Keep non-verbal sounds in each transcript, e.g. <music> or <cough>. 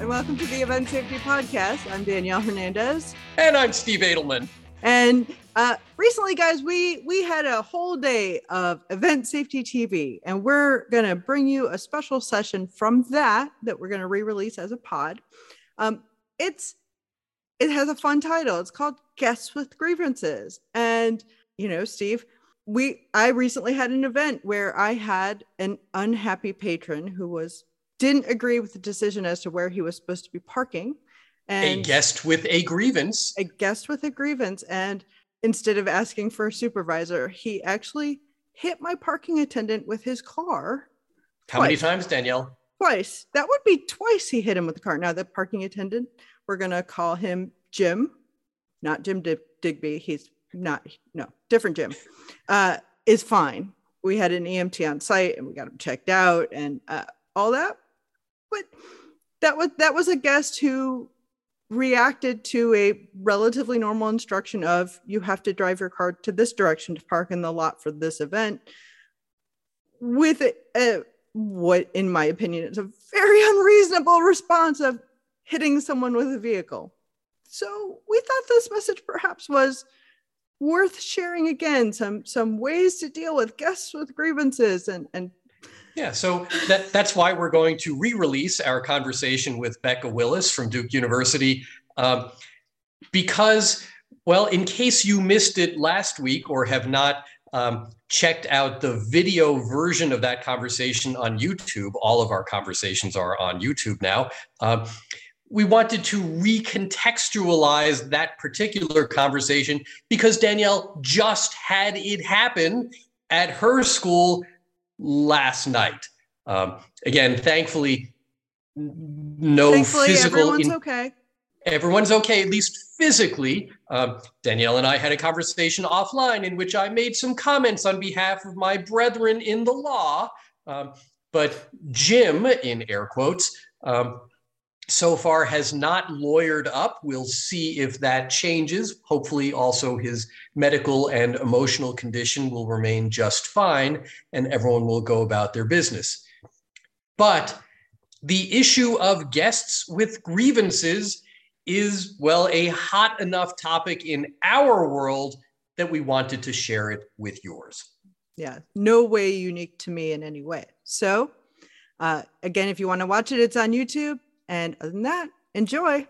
and welcome to the Event Safety Podcast. I'm Danielle Hernandez. And I'm Steve Adelman. And uh, recently, guys, we we had a whole day of Event Safety TV, and we're gonna bring you a special session from that that we're gonna re-release as a pod. Um, it's it has a fun title. It's called Guests with Grievances, and you know, Steve, we I recently had an event where I had an unhappy patron who was didn't agree with the decision as to where he was supposed to be parking. And a guest with a grievance. A guest with a grievance. And instead of asking for a supervisor, he actually hit my parking attendant with his car. How twice. many times, Danielle? Twice. That would be twice he hit him with the car. Now, the parking attendant, we're going to call him Jim, not Jim Digby. He's not, no, different Jim, uh, is fine. We had an EMT on site and we got him checked out and uh, all that. But that was that was a guest who reacted to a relatively normal instruction of you have to drive your car to this direction to park in the lot for this event with a, a, what in my opinion is a very unreasonable response of hitting someone with a vehicle. So we thought this message perhaps was worth sharing again some some ways to deal with guests with grievances and and yeah, so that, that's why we're going to re-release our conversation with Becca Wilusz from Duke University, um, because, well, in case you missed it last week or have not um, checked out the video version of that conversation on YouTube, all of our conversations are on YouTube now. Um, we wanted to recontextualize that particular conversation because Danielle just had it happen at her school last night. Um, again, thankfully, no thankfully, physical. Everyone's in- okay. Everyone's okay, at least physically. Um, Danielle and I had a conversation offline in which I made some comments on behalf of my brethren in the law. Um, but Jim, in air quotes, um, so far has not lawyered up. We'll see if that changes. Hopefully, also his medical and emotional condition will remain just fine and everyone will go about their business. But the issue of guests with grievances is, well, a hot enough topic in our world that we wanted to share it with yours. Yeah, no way unique to me in any way. So, uh, again, if you want to watch it, it's on YouTube and other than that, enjoy.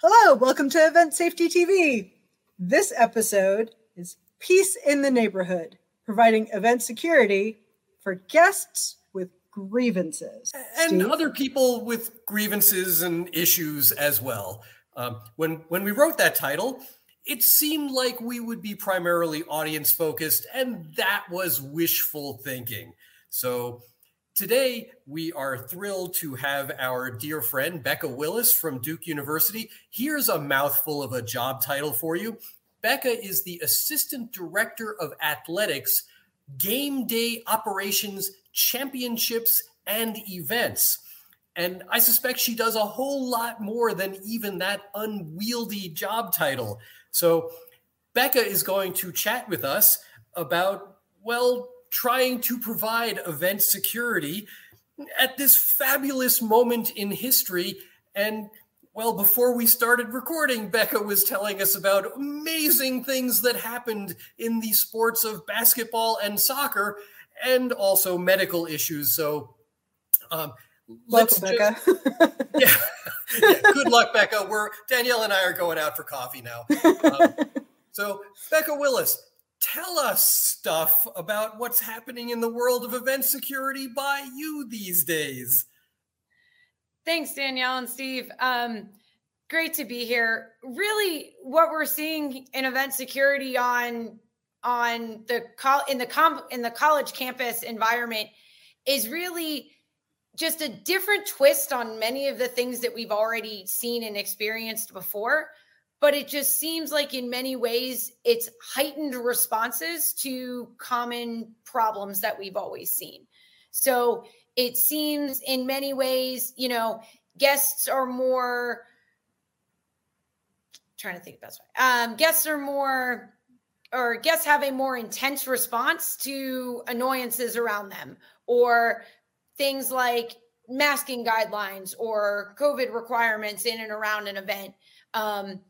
Hello, welcome to Event Safety TV. This episode is Peace in the Neighborhood, providing event security for guests with grievances. And Steve? other people with grievances and issues as well. Um, when, when we wrote that title, it seemed like we would be primarily audience focused, and that was wishful thinking. So Today, we are thrilled to have our dear friend Becca Wilusz from Duke University. Here's a mouthful of a job title for you. Becca is the Assistant Director of Athletics, Game Day Operations, Championships, and Events. And I suspect she does a whole lot more than even that unwieldy job title. So, Becca is going to chat with us about, well, trying to provide event security at this fabulous moment in history. And well, before we started recording, Becca was telling us about amazing things that happened in the sports of basketball and soccer, and also medical issues. So, um, let's Becca. <laughs> yeah, yeah, good luck, Becca. We're Danielle and I are going out for coffee now. Um, <laughs> so, Becca Wilusz, tell us stuff about what's happening in the world of event security by you these days. Thanks, Danielle and Steve. Um, great to be here. Really, what we're seeing in event security on on the col- in the com- in the college campus environment is really just a different twist on many of the things that we've already seen and experienced before but it just seems like in many ways it's heightened responses to common problems that we've always seen. So it seems in many ways, you know, guests are more trying to think best way. Um, guests are more or guests have a more intense response to annoyances around them or things like masking guidelines or COVID requirements in and around an event. Um,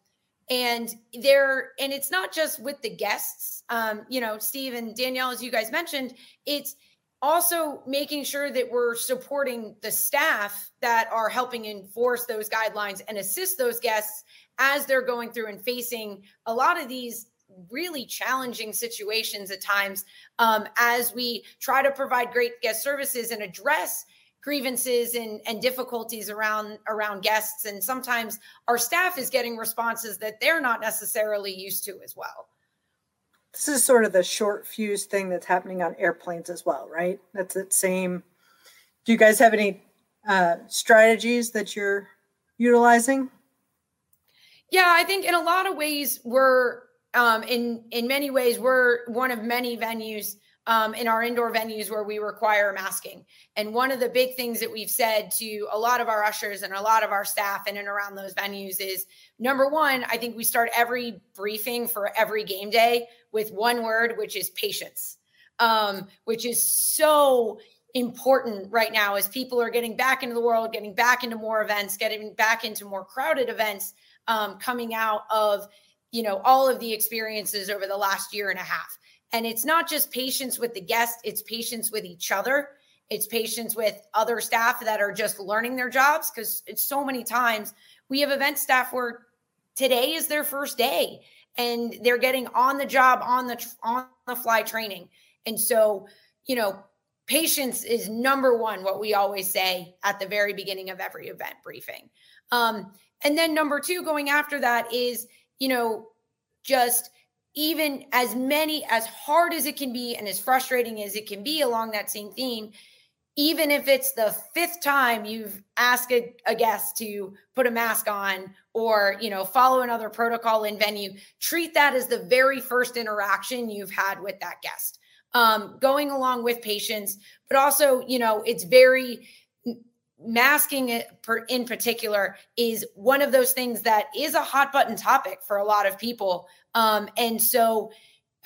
and there, and it's not just with the guests. Um, you know, Steve and Danielle, as you guys mentioned, it's also making sure that we're supporting the staff that are helping enforce those guidelines and assist those guests as they're going through and facing a lot of these really challenging situations at times um, as we try to provide great guest services and address grievances and, and difficulties around around guests. And sometimes our staff is getting responses that they're not necessarily used to as well. This is sort of the short fuse thing that's happening on airplanes as well right? That's the same. Do you guys have any uh, strategies that you're utilizing? Yeah i think in a lot of ways we're um, in in many ways we're one of many venues um, in our indoor venues where we require masking. And one of the big things that we've said to a lot of our ushers and a lot of our staff in and around those venues is number one, I think we start every briefing for every game day with one word, which is patience, um, which is so important right now as people are getting back into the world, getting back into more events, getting back into more crowded events, um, coming out of you know all of the experiences over the last year and a half and it's not just patience with the guest it's patience with each other. It's patience with other staff that are just learning their jobs because it's so many times we have event staff where today is their first day and they're getting on the job on the on the fly training. And so you know patience is number one what we always say at the very beginning of every event briefing. Um, and then number two going after that is you know, just even as many, as hard as it can be and as frustrating as it can be along that same theme, even if it's the fifth time you've asked a, a, guest to put a mask on or you know follow another protocol in venue treat that as the very first interaction you've had with that guest. Um, going along with patience but also you know it's very masking in particular is one of those things that is a hot button topic for a lot of people. Um, and so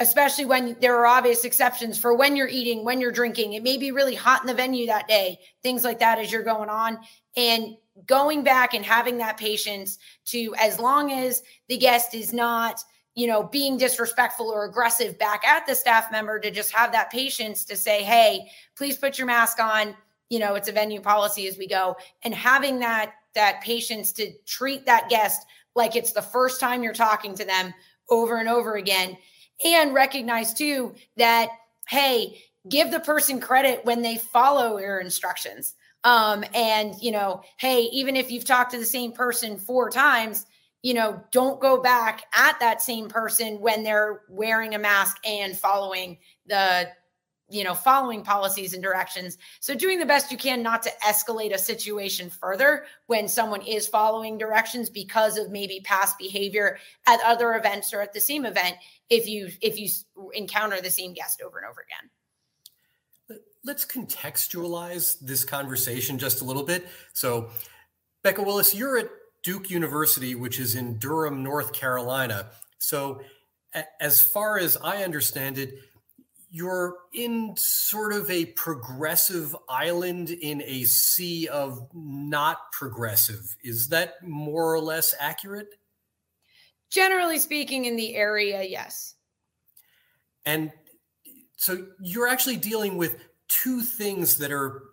especially when there are obvious exceptions for when you're eating when you're drinking. It may be really hot in the venue that day things like that as you're going on. And going back and having that patience to as long as the guest is not you know being disrespectful or aggressive back at the staff member to just have that patience to say hey please put your mask on you know it's a venue policy as we go. And having that that patience to treat that guest like it's the first time you're talking to them over and over again. And recognize too that hey give the person credit when they follow your instructions. Um and you know hey even if you've talked to the same person four times you know don't go back at that same person when they're wearing a mask and following the you know following policies and directions. So doing the best you can not to escalate a situation further when someone is following directions because of maybe past behavior at other events or at the same event if you if you encounter the same guest over and over again. Let's contextualize this conversation just a little bit. So becca wilusz you're at duke university which is in durham north carolina. So as far as i understand it you're in sort of a progressive island in a sea of not progressive. Is that more or less accurate? Generally speaking, in the area, yes. And so you're actually dealing with two things that are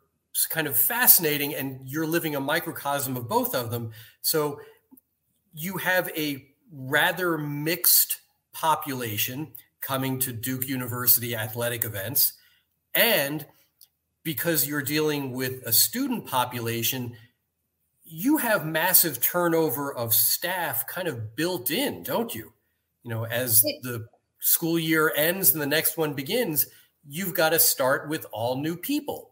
kind of fascinating, and you're living a microcosm of both of them. So you have a rather mixed population coming to Duke University athletic events. And because you're dealing with a student population, you have massive turnover of staff kind of built in, don't you? You know, as the school year ends and the next one begins, you've got to start with all new people.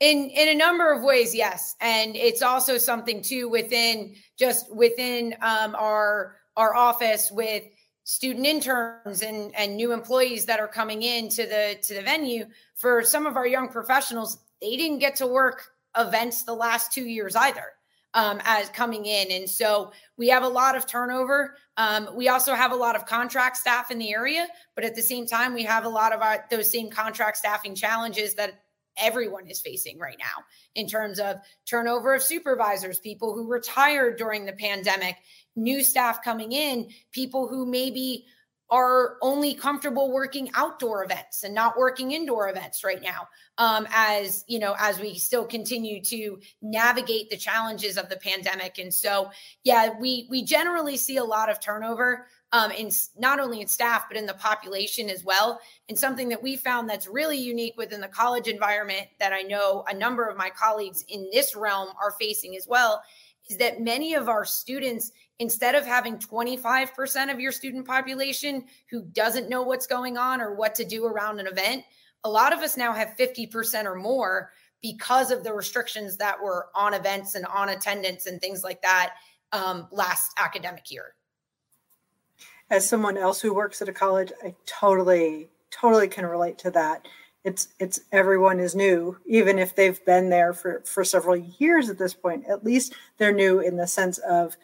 In in a number of ways, yes, and it's also something too within just within um, our our office with student interns and, and new employees that are coming in to the to the venue for some of our young professionals they didn't get to work events the last two years either um, as coming in. And so we have a lot of turnover. Um, we also have a lot of contract staff in the area but at the same time we have a lot of our those same contract staffing challenges that everyone is facing right now in terms of turnover of supervisors, people who retired during the pandemic, new staff coming in, people who maybe are only comfortable working outdoor events and not working indoor events right now um, as you know as we still continue to navigate the challenges of the pandemic. And so yeah we we generally see a lot of turnover um, in not only in staff but in the population as well and something that we found that's really unique within the college environment that i know a number of my colleagues in this realm are facing as well is that many of our students instead of having 25% of your student population who doesn't know what's going on or what to do around an event, a lot of us now have 50% or more because of the restrictions that were on events and on attendance and things like that um, last academic year. As someone else who works at a college, I totally, totally can relate to that. It's it's everyone is new, even if they've been there for for several years at this point. At least they're new in the sense of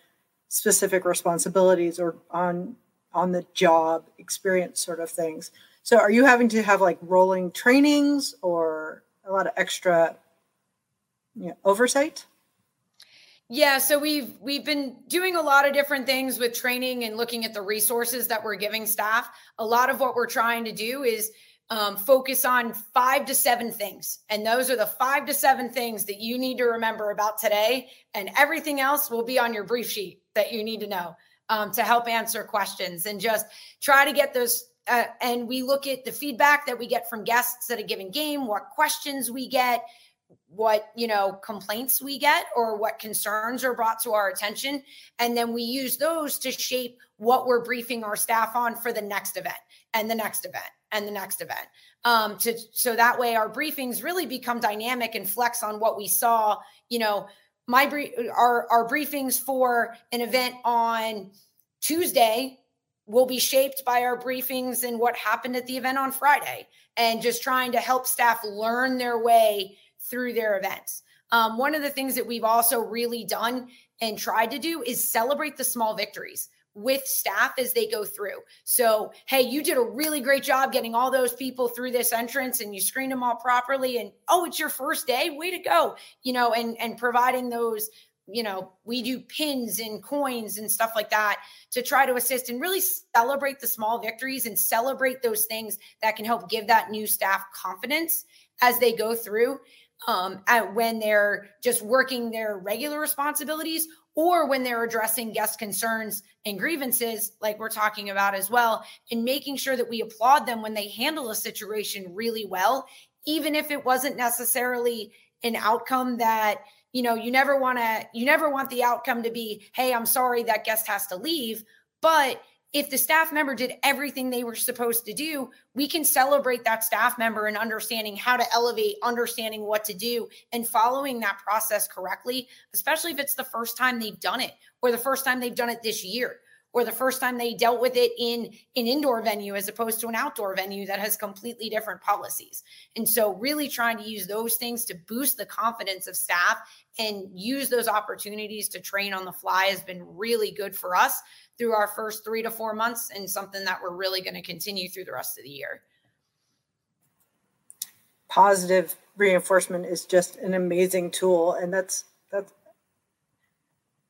specific responsibilities or on on the job experience sort of things. So are you having to have like rolling trainings or a lot of extra you know, oversight? Yeah, so we've we've been doing a lot of different things with training and looking at the resources that we're giving staff. A lot of what we're trying to do is um, focus on five to seven things. And those are the five to seven things that you need to remember about today. And everything else will be on your brief sheet that you need to know um, to help answer questions and just try to get those. Uh, and we look at the feedback that we get from guests at a given game, what questions we get, what you know complaints we get or what concerns are brought to our attention. And then we use those to shape what we're briefing our staff on for the next event and the next event and the next event. Um to so that way our briefings really become dynamic and flex on what we saw you know my brief our our briefings for an event on tuesday will be shaped by our briefings and what happened at the event on friday and just trying to help staff learn their way through their events um, one of the things that we've also really done and tried to do is celebrate the small victories with staff as they go through. So, hey, you did a really great job getting all those people through this entrance and you screened them all properly and oh, it's your first day. Way to go. You know, and and providing those you know, we do pins and coins and stuff like that to try to assist and really celebrate the small victories and celebrate those things that can help give that new staff confidence as they go through um, at when they're just working their regular responsibilities or when they're addressing guest concerns and grievances, like we're talking about as well, and making sure that we applaud them when they handle a situation really well, even if it wasn't necessarily an outcome that you know you never want to you never want the outcome to be hey i'm sorry that guest has to leave but if the staff member did everything they were supposed to do, we can celebrate that staff member and understanding how to elevate, understanding what to do, and following that process correctly, especially if it's the first time they've done it or the first time they've done it this year or the first time they dealt with it in an indoor venue as opposed to an outdoor venue that has completely different policies. And so, really trying to use those things to boost the confidence of staff and use those opportunities to train on the fly has been really good for us through our first three to four months and something that we're really going to continue through the rest of the year. Positive reinforcement is just an amazing tool. And that's, that's,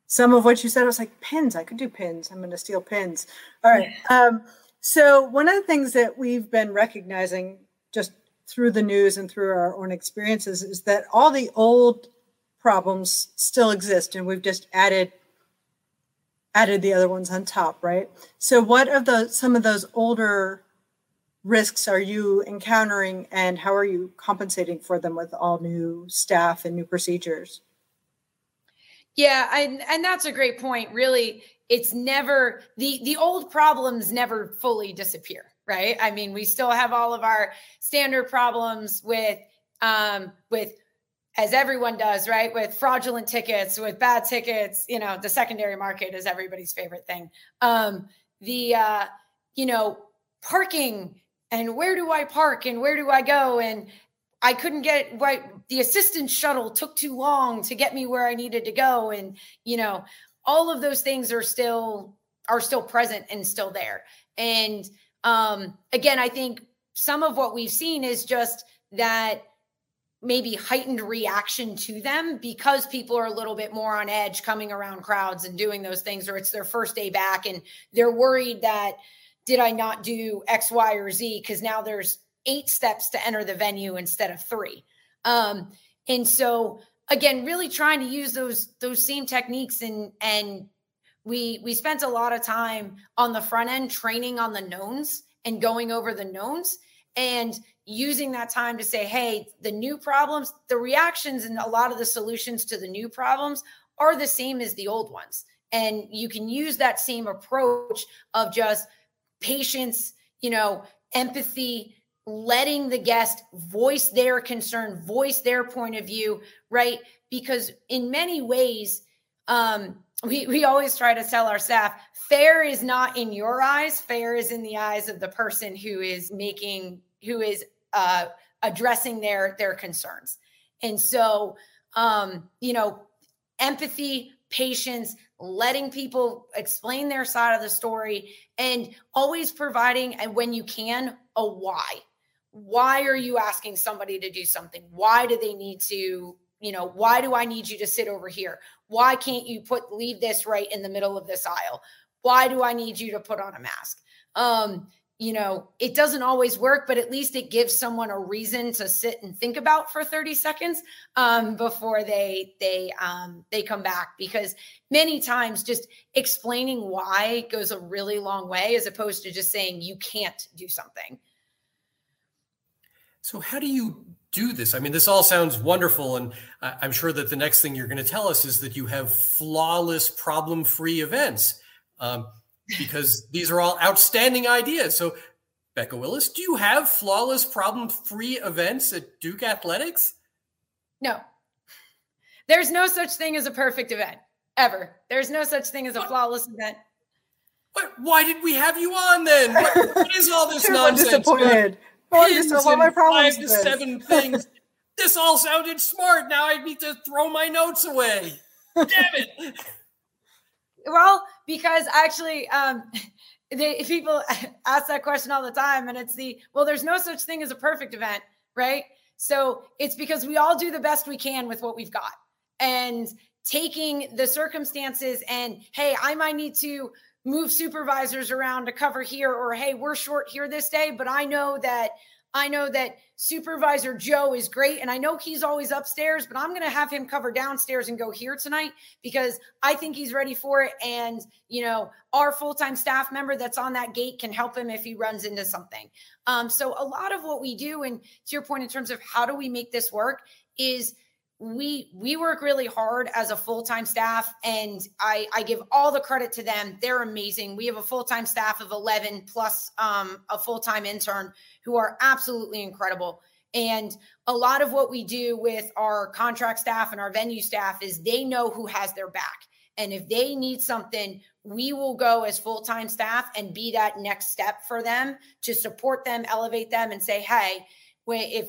some of what you said, I was like, pins. I could do pins. I'm going to steal pins. All right. Um, so, one of the things that we've been recognizing just through the news and through our own experiences is that all the old problems still exist, and we've just added added the other ones on top, right? So what of the some of those older risks are you encountering and how are you compensating for them with all new staff and new procedures? Yeah, and and that's a great point. Really, it's never the the old problems never fully disappear, right? I mean, we still have all of our standard problems with um with as everyone does, right? With fraudulent tickets, with bad tickets, you know, the secondary market is everybody's favorite thing. Um, the, uh, you know, parking and where do I park and where do I go? And I couldn't get right. The assistance shuttle took too long to get me where I needed to go. And, you know, all of those things are still, are still present and still there. And um, again, I think some of what we've seen is just that maybe heightened reaction to them because people are a little bit more on edge coming around crowds and doing those things or it's their first day back and they're worried that did I not do X, Y, or Z? Because now there's eight steps to enter the venue instead of three. Um, and so again, really trying to use those those same techniques and and we we spent a lot of time on the front end training on the knowns and going over the knowns and using that time to say, hey, the new problems, the reactions and a lot of the solutions to the new problems are the same as the old ones. And you can use that same approach of just patience, you know, empathy, letting the guest voice their concern, voice their point of view, right? Because in many ways, um, we, we always try to tell our staff fair is not in your eyes, fair is in the eyes of the person who is making, who is uh, addressing their their concerns. And so, um, you know, empathy, patience, letting people explain their side of the story and always providing and when you can a why. Why are you asking somebody to do something? Why do they need to you know why do i need you to sit over here why can't you put leave this right in the middle of this aisle why do i need you to put on a mask um you know, it doesn't always work, but at least it gives someone a reason to sit and think about for 30 seconds um, before they they um, they come back. Because many times, just explaining why goes a really long way, as opposed to just saying you can't do something. So, how do you do this? I mean, this all sounds wonderful, and I'm sure that the next thing you're going to tell us is that you have flawless, problem-free events. Um, because <laughs> these are all outstanding ideas. So, Becca Wilusz, do you have flawless, problem free events at Duke Athletics? No. There's no such thing as a perfect event ever. There's no such thing as a flawless event. But why did we have you on then? what, what is all this <laughs> nonsense? disappointed. Oh, just all my problems. Five to seven things. this all sounded smart. Now I need to throw my notes away. Damn it. <laughs> Well, because actually, um, <laughs> they, people <laughs> ask that question all the time, and it's the well, there's no such thing as a perfect event, right? So it's because we all do the best we can with what we've got, and taking the circumstances and hey, I might need to move supervisors around to cover here, or hey, we're short here this day, but I know that I know that Supervisor Joe is great, and I know he's always upstairs, but I'm going to have him cover downstairs and go here tonight because I think he's ready for it. And, you know, our full time staff member that's on that gate can help him if he runs into something. Um, so, a lot of what we do, and to your point, in terms of how do we make this work, is we we work really hard as a full-time staff and I, I give all the credit to them. They're amazing. We have a full-time staff of 11 plus um, a full-time intern who are absolutely incredible. And a lot of what we do with our contract staff and our venue staff is they know who has their back. And if they need something we will go as full-time staff and be that next step for them to support them elevate them and say hey if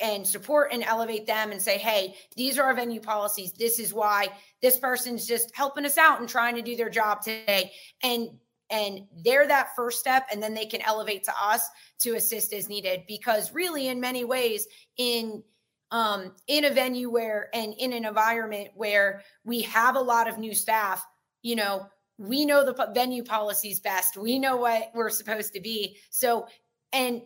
and support and elevate them and say, hey, these are our venue policies. This is why this person's just helping us out and trying to do their job today. And and they're that first step and then they can elevate to us to assist as needed because really in many ways in um in a venue where and in an environment where we have a lot of new staff you know we know the venue policies best we know what we're supposed to be so and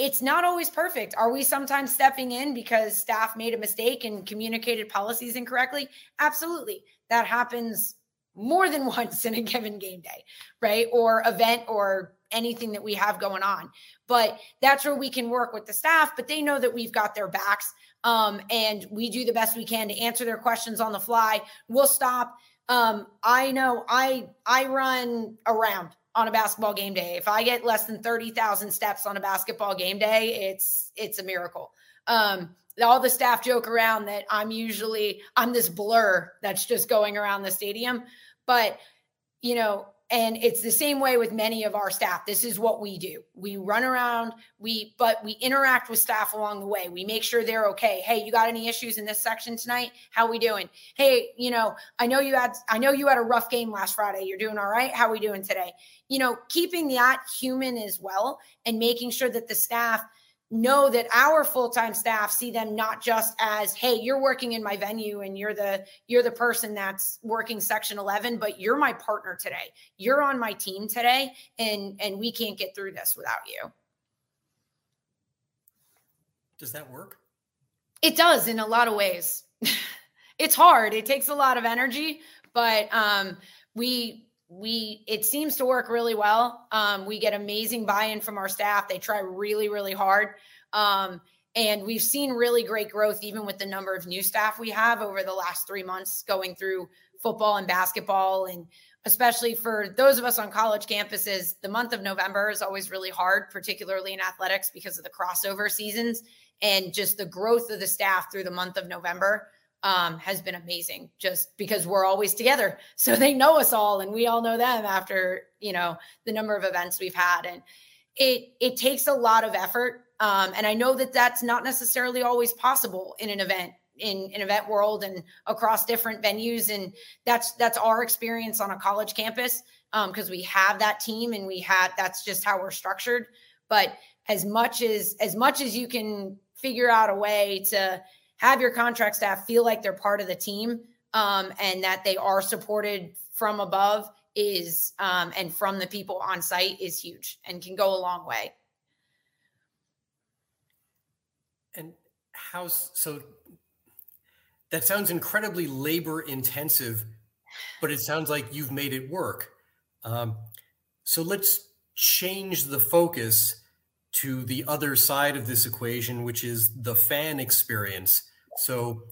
it's not always perfect. Are we sometimes stepping in because staff made a mistake and communicated policies incorrectly? Absolutely. That happens more than <laughs> once in a given game day, right? Or event or anything that we have going on. But that's where we can work with the staff, but they know that we've got their backs. Um, and we do the best we can to answer their questions on the fly. We'll stop. Um, I know I I run around on a basketball game day. If I get less than 30,000 steps on a basketball game day, it's it's a miracle. Um, all the staff joke around that I'm usually I'm this blur that's just going around the stadium, but you know, and it's the same way with many of our staff. This is what we do. We run around we but we interact with staff along the way. We make sure they're okay. Hey you got any issues in this section tonight? How we doing? Hey you know i know you had i know you had a rough game last friday. You're doing all right. How we doing today? You know keeping that human as well and making sure that the staff know that our full-time staff see them not just as hey you're working in my venue and you're the you're the person that's working section 11 but you're my partner today. You're on my team today and and we can't get through this without you. Does that work? It does in a lot of ways. <laughs> It's hard. It takes a lot of energy but um we we it seems to work really well. Um, we get amazing buy-in from our staff. They try really, really hard. Um, and we've seen really great growth even with the number of new staff we have over the last three months going through football and basketball and especially for those of us on college campuses the month of november is always really hard particularly in athletics because of the crossover seasons and just the growth of the staff through the month of november um, has been amazing just because we're always together. <laughs> So they know us all and we all know them after, you know, the number of events we've had. And it, it takes a lot of effort. Um, and I know that that's not necessarily always possible in an event in an event world and across different venues. And that's, that's our experience on a college campus. Um, cause we have that team and we had, that's just how we're structured. But as much as, as much as you can figure out a way to, have your contract staff feel like they're part of the team um, and that they are supported from above is um, and from the people on site is huge and can go a long way. And how's so that sounds incredibly labor intensive, but it sounds like you've made it work. Um, so let's change the focus to the other side of this equation, which is the fan experience. So,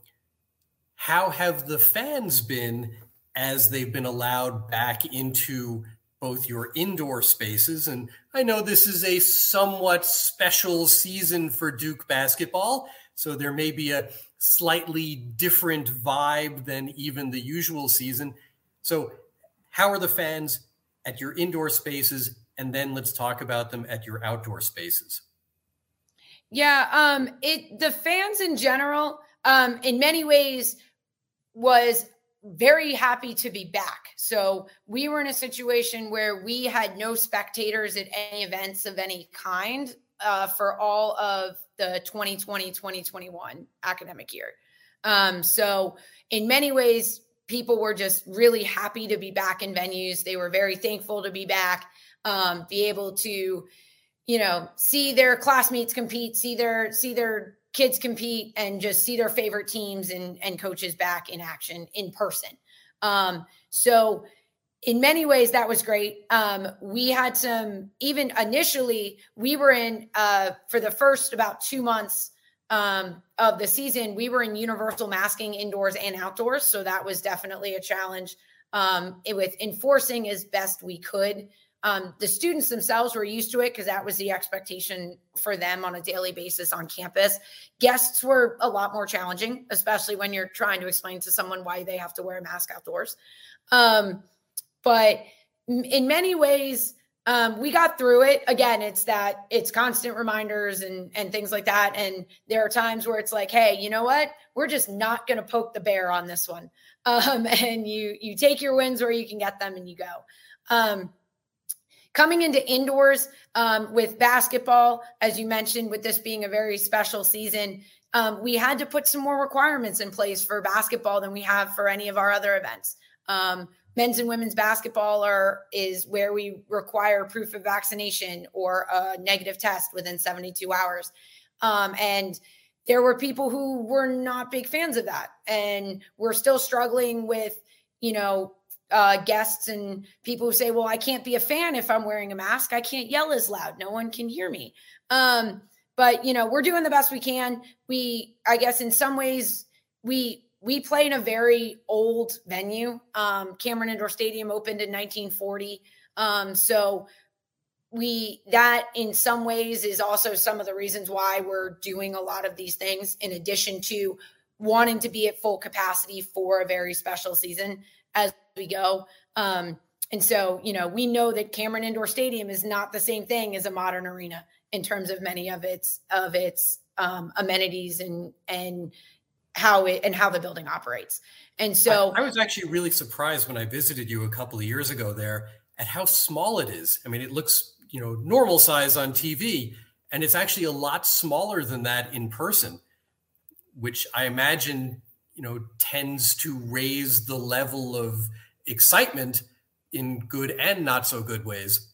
how have the fans been as they've been allowed back into both your indoor spaces? And I know this is a somewhat special season for Duke basketball. So, there may be a slightly different vibe than even the usual season. So, how are the fans at your indoor spaces? And then let's talk about them at your outdoor spaces. Yeah, um, it the fans in general um, in many ways was very happy to be back. So we were in a situation where we had no spectators at any events of any kind uh, for all of the 2020 2021 academic year. Um, so, in many ways, people were just really happy to be back in venues. They were very thankful to be back, um, be able to, you know, see their classmates compete, see their see their kids compete and just see their favorite teams and, and coaches back in action in person. Um, so in many ways that was great. Um, we had some even initially we were in uh, for the first about two months um, of the season, we were in universal masking indoors and outdoors. So that was definitely a challenge um, with enforcing as best we could um, the students themselves were used to it because that was the expectation for them on a daily basis on campus. Guests were a lot more challenging, especially when you're trying to explain to someone why they have to wear a mask outdoors. Um, but in many ways, um, we got through it. Again, it's that it's constant reminders and and things like that. And there are times where it's like, hey, you know what? We're just not going to poke the bear on this one. <laughs> Um, and you you take your wins where you can get them, and you go. Um, Coming into indoors um, with basketball, as you mentioned, with this being a very special season, um, we had to put some more requirements in place for basketball than we have for any of our other events. Um, men's and women's basketball are is where we require proof of vaccination or a negative test within 72 hours. Um, and there were people who were not big fans of that, and we're still struggling with, you know, uh, guests and people who say, "Well, I can't be a fan if I'm wearing a mask. I can't yell as loud. No one can hear me." Um, but you know, we're doing the best we can. We, I guess, in some ways, we we play in a very old venue. Um, Cameron Indoor Stadium opened in 1940, um, so we that in some ways is also some of the reasons why we're doing a lot of these things in addition to wanting to be at full capacity for a very special season as we go. Um, and so, you know, we know that Cameron Indoor Stadium is not the same thing as a modern arena in terms of many of its of its um, amenities and and how it and how the building operates. And so, I, I was actually really surprised when I visited you a couple of years ago there at how small it is. I mean, it looks you know normal size on TV, and it's actually a lot smaller than that in person, which I imagine you know tends to raise the level of excitement in good and not so good ways.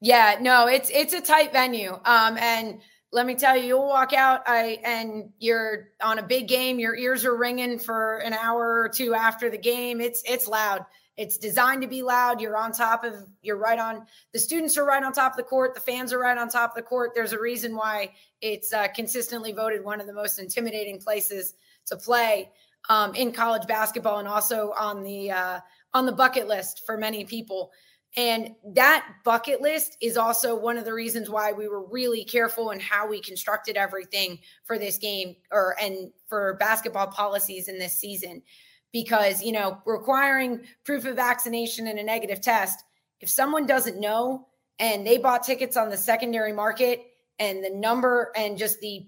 Yeah, no, it's it's a tight venue. Um, and let me tell you, you'll walk out I and you're on a big game, your ears are ringing for an hour or two after the game. It's it's loud. It's designed to be loud. You're on top of you're right on the students are right on top of the court, the fans are right on top of the court. There's a reason why it's uh, consistently voted one of the most intimidating places to play um, in college basketball and also on the uh, on the bucket list for many people. And that bucket list is also one of the reasons why we were really careful in how we constructed everything for this game or and for basketball policies in this season. Because, you know, requiring proof of vaccination and a negative test, if someone doesn't know and they bought tickets on the secondary market and the number and just the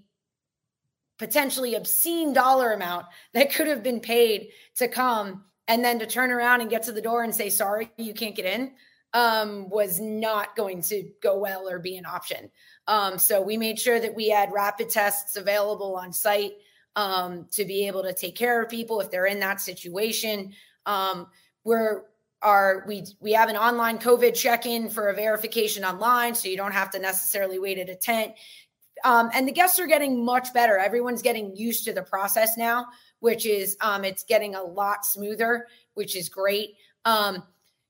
potentially obscene dollar amount that could have been paid to come and then to turn around and get to the door and say sorry you can't get in um, was not going to go well or be an option. Um, so we made sure that we had rapid tests available on site um, to be able to take care of people if they're in that situation. Um, we're are we we have an online covid check-in for a verification online so you don't have to necessarily wait at a tent um, and the guests are getting much better everyone's getting used to the process now which is um, it's getting a lot smoother, which is great. Um,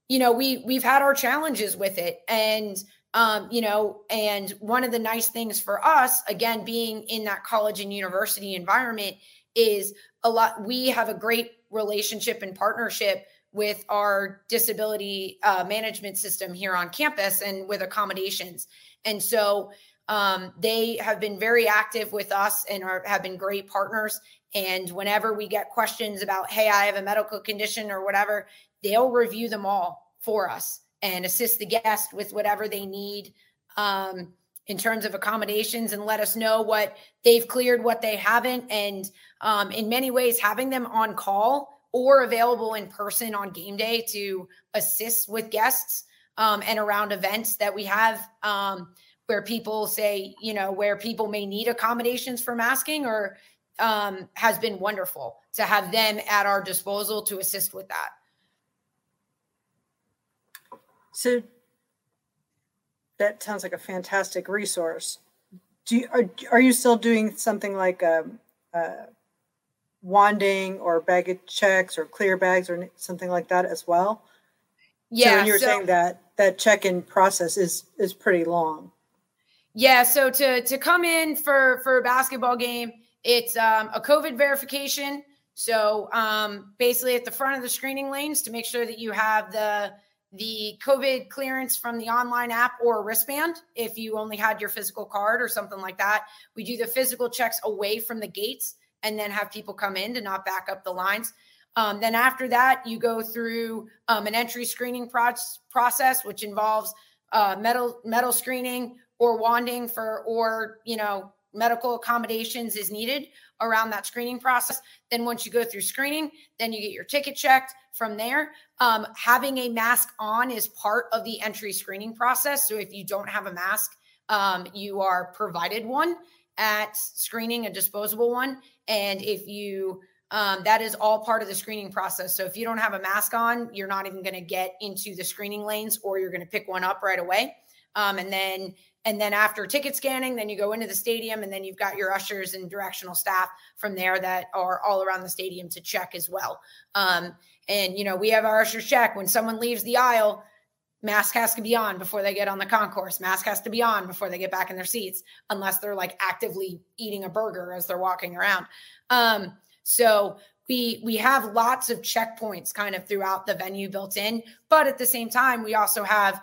you know, we we've had our challenges with it, and um, you know, and one of the nice things for us, again, being in that college and university environment, is a lot. We have a great relationship and partnership with our disability uh, management system here on campus and with accommodations, and so um, they have been very active with us and are, have been great partners and whenever we get questions about, hey, I have a medical condition or whatever, they'll review them all for us and assist the guest with whatever they need um, in terms of accommodations and let us know what they've cleared, what they haven't. And um, in many ways, having them on call or available in person on game day to assist with guests um, and around events that we have um, where people say, you know, where people may need accommodations for masking or um, has been wonderful to have them at our disposal to assist with that. So that sounds like a fantastic resource. Do you, are, are you still doing something like a, a wanding or baggage checks or clear bags or something like that as well? Yeah. So when you were so, saying that that check-in process is is pretty long. Yeah. So to to come in for for a basketball game, it's um, a COVID verification. So um, basically, at the front of the screening lanes to make sure that you have the the COVID clearance from the online app or wristband if you only had your physical card or something like that. We do the physical checks away from the gates and then have people come in to not back up the lines. Um, then after that, you go through um, an entry screening pro- process, which involves uh, metal metal screening or wanding for or you know medical accommodations is needed around that screening process. Then once you go through screening, then you get your ticket checked from there. Um, having a mask on is part of the entry screening process. So if you don't have a mask, um, you are provided one at screening, a disposable one. And if you um, that is all part of the screening process. So if you don't have a mask on, you're not even going to get into the screening lanes, or you're going to pick one up right away. Um, and then and then after ticket scanning, then you go into the stadium, and then you've got your ushers and directional staff from there that are all around the stadium to check as well. Um, and you know, we have our ushers check when someone leaves the aisle. Mask has to be on before they get on the concourse. Mask has to be on before they get back in their seats, unless they're like actively eating a burger as they're walking around. Um, so we we have lots of checkpoints kind of throughout the venue built in, but at the same time, we also have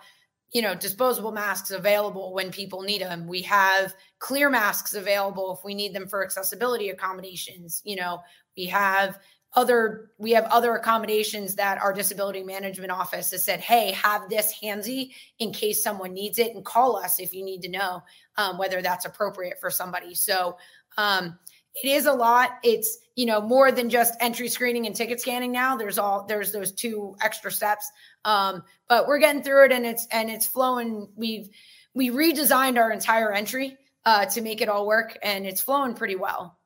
you know, disposable masks available when people need them. We have clear masks available if we need them for accessibility accommodations. You know, we have other we have other accommodations that our disability management office has said hey have this handsy in case someone needs it and call us if you need to know um, whether that's appropriate for somebody so um, it is a lot. It's you know more than just entry screening and ticket scanning now. There's all there's those two extra steps. Um, but we're getting through it and it's and it's flowing. We've we redesigned our entire entry uh, to make it all work and it's flowing pretty well.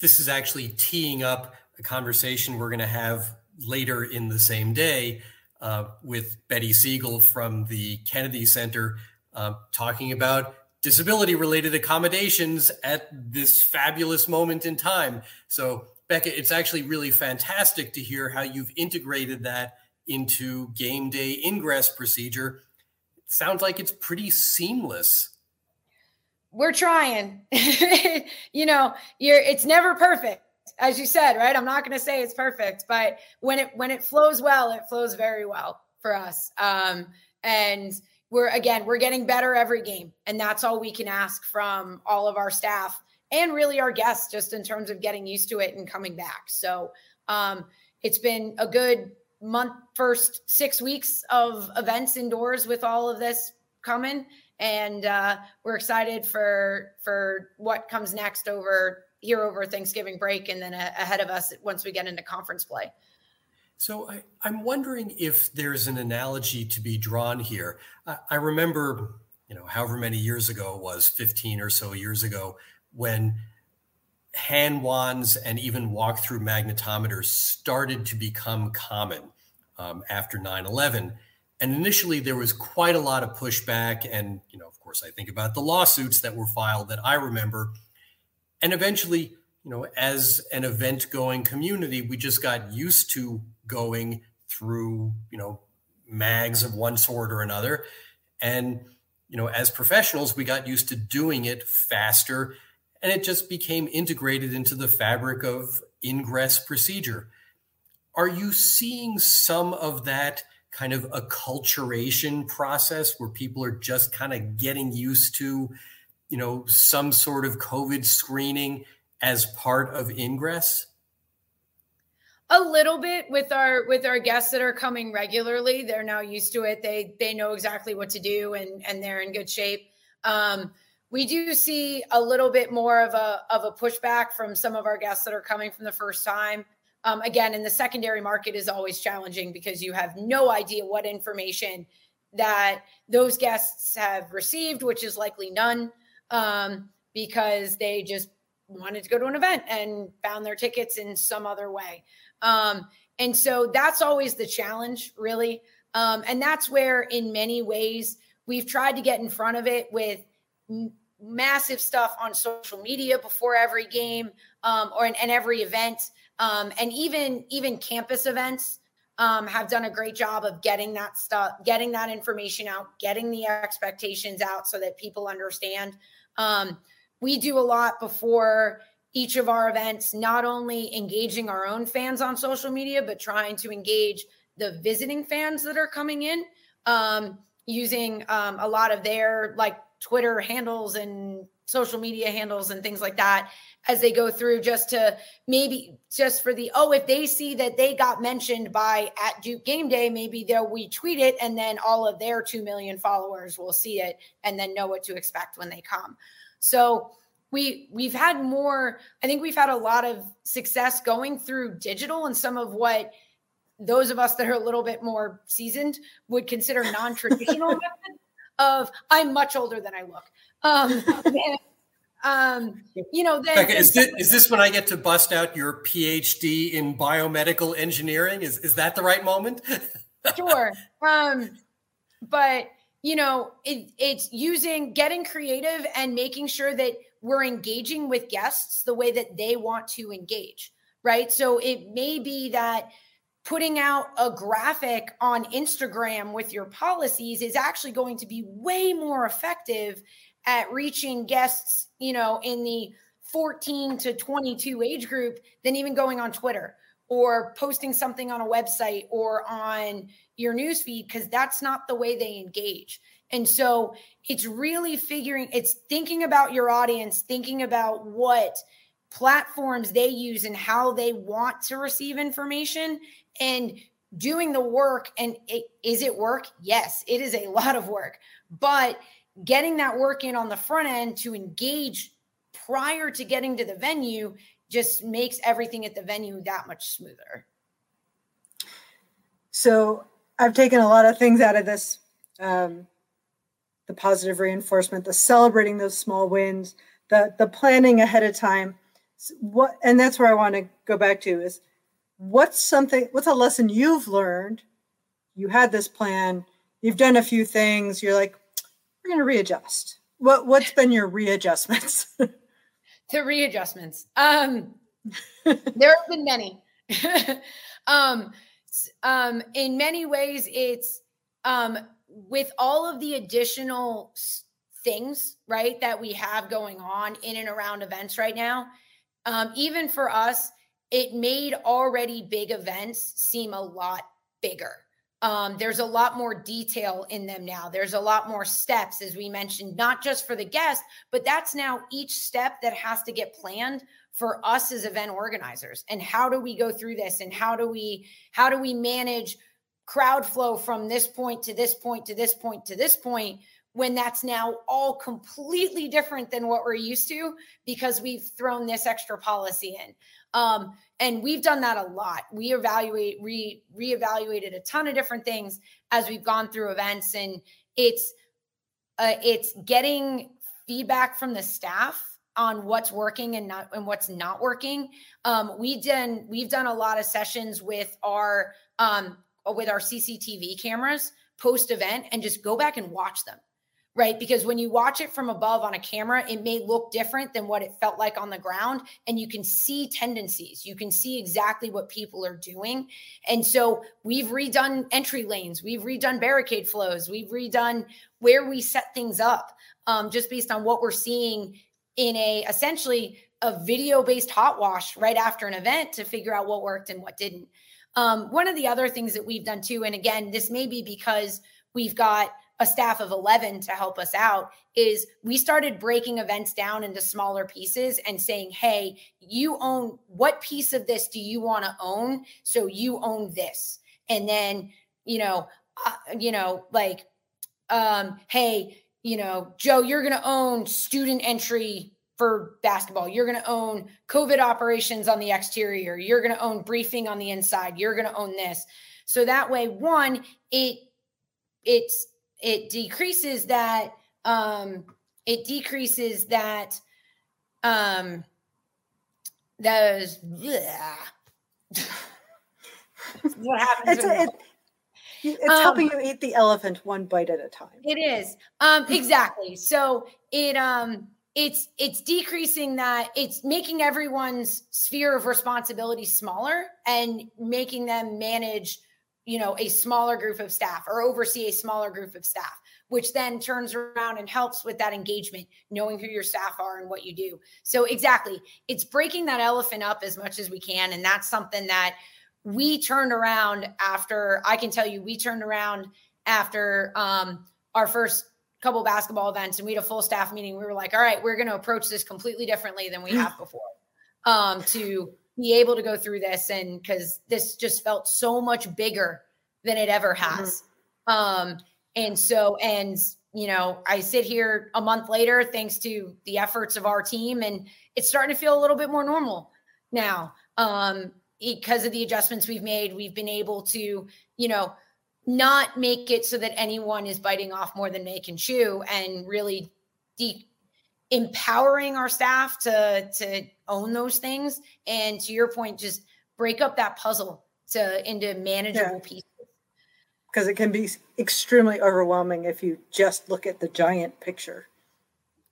This is actually teeing up a conversation we're going to have later in the same day uh, with Betty Siegel from the Kennedy Center uh, talking about disability related accommodations at this fabulous moment in time. So, Becca, it's actually really fantastic to hear how you've integrated that into game day ingress procedure. It sounds like it's pretty seamless. We're trying. <laughs> you know, you're it's never perfect as you said, right? I'm not going to say it's perfect, but when it when it flows well, it flows very well for us. Um, and we're again, we're getting better every game, and that's all we can ask from all of our staff and really our guests, just in terms of getting used to it and coming back. So um, it's been a good month, first six weeks of events indoors with all of this coming, and uh, we're excited for for what comes next over here over Thanksgiving break and then a, ahead of us once we get into conference play. So I, am wondering if there's an analogy to be drawn here. I, I remember, you know, however many years ago it was, 15 or so years ago, when hand wands and even walk-through magnetometers started to become common um, after 9-11 and initially there was quite a lot of pushback and you know of course i think about the lawsuits that were filed that i remember and eventually you know as an event going community we just got used to going through you know mags of one sort or another and you know as professionals we got used to doing it faster and it just became integrated into the fabric of ingress procedure are you seeing some of that kind of acculturation process where people are just kind of getting used to you know, some sort of COVID screening as part of ingress? A little bit with our with our guests that are coming regularly. They're now used to it. They they know exactly what to do and and they're in good shape. Um, we do see a little bit more of a of a pushback from some of our guests that are coming from the first time. Um, again, in the secondary market is always challenging because you have no idea what information that those guests have received, which is likely none um, because they just wanted to go to an event and found their tickets in some other way. Um, and so that's always the challenge, really. Um, and that's where, in many ways, we've tried to get in front of it with m- massive stuff on social media before every game um, or in every event, um, and even even campus events. Um, have done a great job of getting that stuff, getting that information out, getting the expectations out so that people understand. Um, we do a lot before each of our events, not only engaging our own fans on social media, but trying to engage the visiting fans that are coming in um, using um, a lot of their like Twitter handles and social media handles and things like that as they go through just to maybe just for the oh if they see that they got mentioned by at Duke game day maybe they'll retweet it and then all of their 2 million followers will see it and then know what to expect when they come. So we we've had more i think we've had a lot of success going through digital and some of what those of us that are a little bit more seasoned would consider <laughs> non-traditional methods of i'm much older than i look. Um, and, <laughs> um you know then Becca, is, this, is this when i get to bust out your phd in biomedical engineering? Is, is that the right moment? <laughs> Sure. Um but you know it, it's using getting creative and making sure that we're engaging with guests the way that they want to engage right? So it may be that putting out a graphic on instagram with your policies is actually going to be way more effective at reaching guests, you know, in the 14 to 22 age group than even going on Twitter or posting something on a website or on your newsfeed because that's not the way they engage. And so it's really figuring, it's thinking about your audience, thinking about what platforms they use and how they want to receive information and doing the work. And it, is it work? Yes, it is a <laughs> lot of work, but getting that work in on the front end to engage prior to getting to the venue just makes everything at the venue that much smoother. So I've taken a lot of things out of this um, the positive reinforcement, the celebrating those small wins, the the planning ahead of time. What and that's where I want to go back to is what's something what's a lesson you've learned? You had this plan, you've done a few things, you're like, we're gonna readjust. What what's been your readjustments? <laughs> the readjustments. Um <laughs> there have been many. <laughs> um um in many ways it's um with all of the additional things, right, that we have going on in and around events right now, um, even for us, it made already big events seem a lot bigger. Um, there's a lot more detail in them now. There's a lot more steps, as we mentioned, not just for the guest, but that's now each step that has to get planned for us as event organizers. And how do we go through this? And how do we how do we manage crowd flow from this point to this point to this point to this point when that's now all completely different than what we're used to because we've thrown this extra policy in. Um, and we've done that a lot. We evaluate, re reevaluated a ton of different things as we've gone through events, and it's uh, it's getting feedback from the staff on what's working and not and what's not working. Um, we done we've done a lot of sessions with our um, with our CCTV cameras post event and just go back and watch them. Right. Because when you watch it from above on a camera, it may look different than what it felt like on the ground. And you can see tendencies. You can see exactly what people are doing. And so we've redone entry lanes, we've redone barricade flows, we've redone where we set things up um, just based on what we're seeing in a essentially a video based hot wash right after an event to figure out what worked and what didn't. Um, one of the other things that we've done too, and again, this may be because we've got a staff of 11 to help us out is we started breaking events down into smaller pieces and saying hey you own what piece of this do you want to own so you own this and then you know uh, you know like um hey you know joe you're going to own student entry for basketball. You're going to own COVID operations on the exterior. You're going to own briefing on the inside. You're going to own this. So that way, one, it it's it decreases that um it decreases that um those <laughs> what happens it's, it, it's um, helping you eat the elephant one bite at a time. It is. Um <laughs> exactly. So it um it's it's decreasing that it's making everyone's sphere of responsibility smaller and making them manage you know a smaller group of staff or oversee a smaller group of staff which then turns around and helps with that engagement knowing who your staff are and what you do so exactly it's breaking that elephant up as much as we can and that's something that we turned around after i can tell you we turned around after um, our first couple basketball events and we had a full staff meeting. We were like, all right, we're going to approach this completely differently than we <laughs> have before um, to be able to go through this. And because this just felt so much bigger than it ever mm-hmm. has. Mm-hmm. Um, and so, and, you know, I sit here a month later, thanks to the efforts of our team, and it's starting to feel a little bit more normal now. Um, because of the adjustments we've made, we've been able to, you know, not make it so that anyone is biting off more than they can chew and really de- empowering our staff to to own those things. And to your point just break up that puzzle to into manageable yeah. pieces. Because it can be extremely overwhelming if you just look at the giant picture.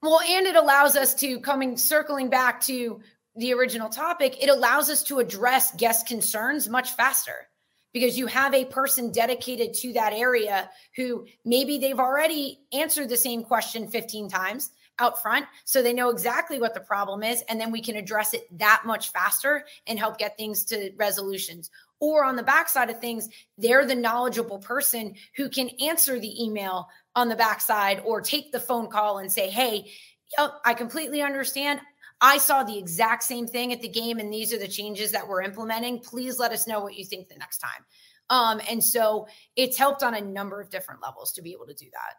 Well and it allows us to coming circling back to the original topic it allows us to address guest concerns much faster. Because you have a person dedicated to that area who maybe they've already answered the same question 15 times out front so they know exactly what the problem is and then we can address it that much faster and help get things to resolutions or on the backside of things they're the knowledgeable person who can answer the email on the backside or take the phone call and say hey i completely understand I saw the exact same thing at the game, and these are the changes that we're implementing. Please let us know what you think the next time. Um, and so it's helped on a number of different levels to be able to do that.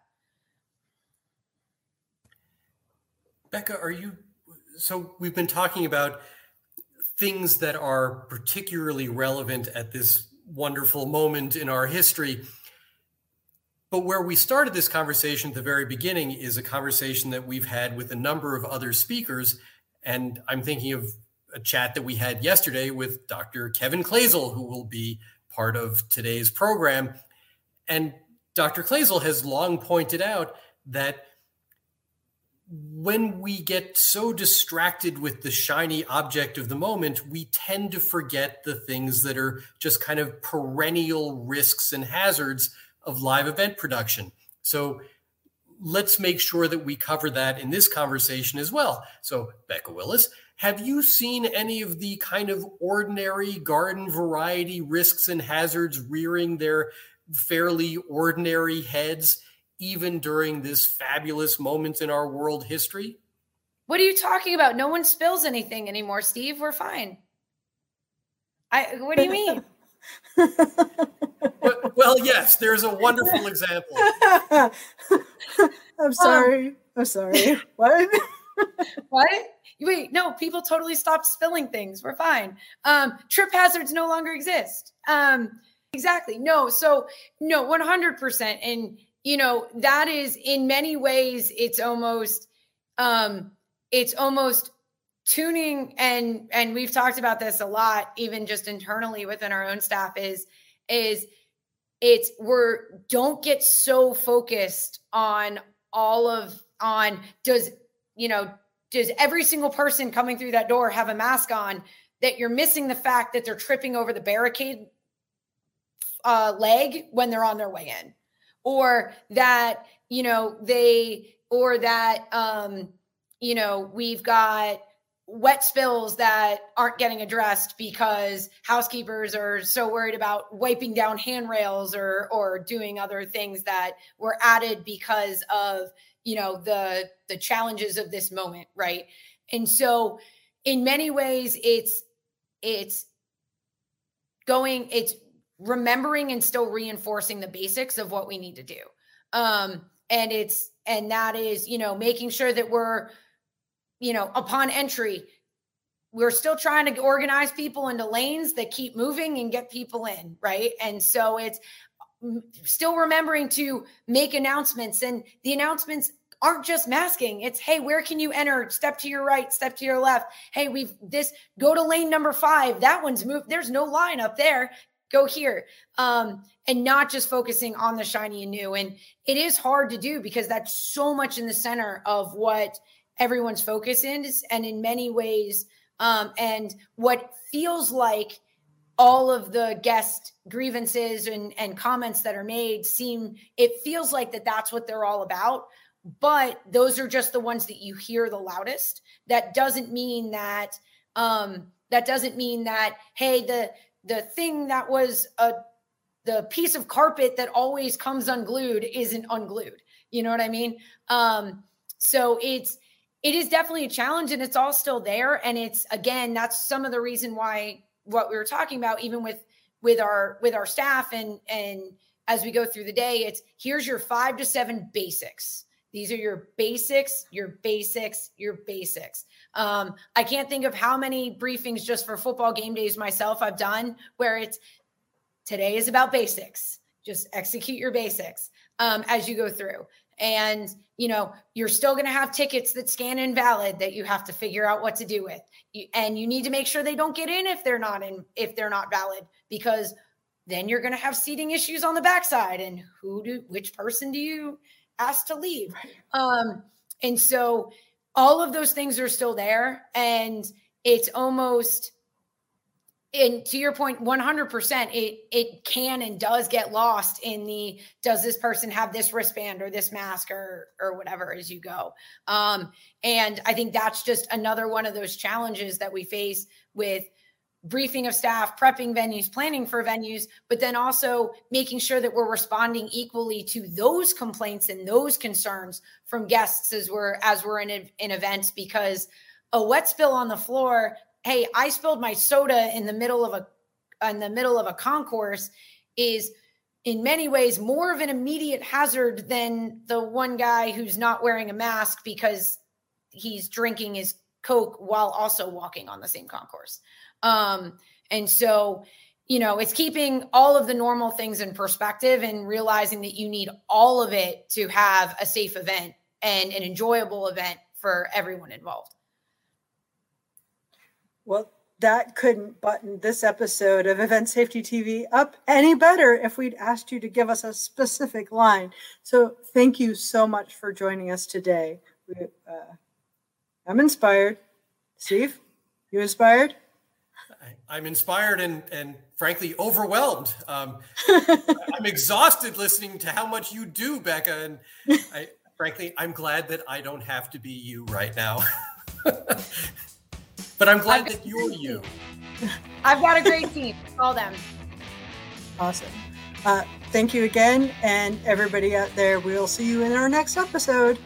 Becca, are you so we've been talking about things that are particularly relevant at this wonderful moment in our history. But where we started this conversation at the very beginning is a conversation that we've had with a number of other speakers. And I'm thinking of a chat that we had yesterday with Dr. Kevin Kloesel, who will be part of today's program. And Dr. Kloesel has long pointed out that when we get so distracted with the shiny object of the moment, we tend to forget the things that are just kind of perennial risks and hazards of live event production. So let's make sure that we cover that in this conversation as well. So, Becca Wilusz, have you seen any of the kind of ordinary garden variety risks and hazards rearing their fairly ordinary heads? Even during this fabulous moment in our world history? What are you talking about? No one spills anything anymore, Steve. We're fine. I what do you mean? <laughs> well, yes, there's a wonderful example. <laughs> I'm sorry. Um, I'm sorry. What? <laughs> what? Wait, no, people totally stopped spilling things. We're fine. Um, trip hazards no longer exist. Um, exactly. No, so no, 100%. And you know that is in many ways it's almost um it's almost tuning and and we've talked about this a lot even just internally within our own staff is is it's we're don't get so focused on all of on does you know does every single person coming through that door have a mask on that you're missing the fact that they're tripping over the barricade uh, leg when they're on their way in or that you know they or that um you know we've got wet spills that aren't getting addressed because housekeepers are so worried about wiping down handrails or or doing other things that were added because of you know the the challenges of this moment right? And so in many ways it's it's going it's remembering and still reinforcing the basics of what we need to do. Um, and it's, and that is, you know, making sure that we're, you know, upon entry, we're still trying to organize people into lanes that keep moving and get people in, right? And so it's still remembering to make announcements, and the announcements aren't just masking. It's hey, where can you enter? Step to your right, step to your left. Hey, we've this go to lane number five. That one's moved. There's no line up there go here um, and not just focusing on the shiny and new. And it is hard to do because that's so much in the center of what everyone's focus is and in many ways um, and what feels like all of the guest grievances and, and comments that are made seem it feels like that that's what they're all about. But those are just the ones that you hear the loudest. That doesn't mean that um, that doesn't mean that hey the the thing that was a the piece of carpet that always comes unglued isn't unglued. You know what I mean? Um, so it's it is definitely a challenge and it's all still there. And it's again, that's some of the reason why what we were talking about, even with with our with our staff and and as we go through the day, it's here's your five to seven basics. These are your basics, your basics, your basics. Um, I can't think of how many briefings just for football game days myself I've done where it's today is about basics. Just execute your basics um, as you go through. And you know you're still going to have tickets that scan invalid that you have to figure out what to do with, and you need to make sure they don't get in if they're not in if they're not valid because then you're going to have seating issues on the backside. And who do which person do you ask to leave? Um, and so all of those things are still there and it's almost and to your point 100% it it can and does get lost in the does this person have this wristband or this mask or or whatever as you go um and i think that's just another one of those challenges that we face with briefing of staff, prepping venues, planning for venues, but then also making sure that we're responding equally to those complaints and those concerns from guests as we're as we're in, in events because a wet spill on the floor, hey, I spilled my soda in the middle of a in the middle of a concourse is in many ways more of an immediate hazard than the one guy who's not wearing a mask because he's drinking his Coke while also walking on the same concourse. Um, and so, you know, it's keeping all of the normal things in perspective and realizing that you need all of it to have a safe event and an enjoyable event for everyone involved. Well, that couldn't button this episode of Event Safety TV up any better if we'd asked you to give us a specific line. So thank you so much for joining us today. We, uh, I'm inspired. Steve, you inspired? I'm inspired and and frankly overwhelmed. Um, <laughs> I'm exhausted listening to how much you do, Becca, and I, frankly, I'm glad that I don't have to be you right now. <laughs> but I'm glad that you're you. I've got a great team. Call them. Awesome. Uh, thank you again, and everybody out there. We'll see you in our next episode.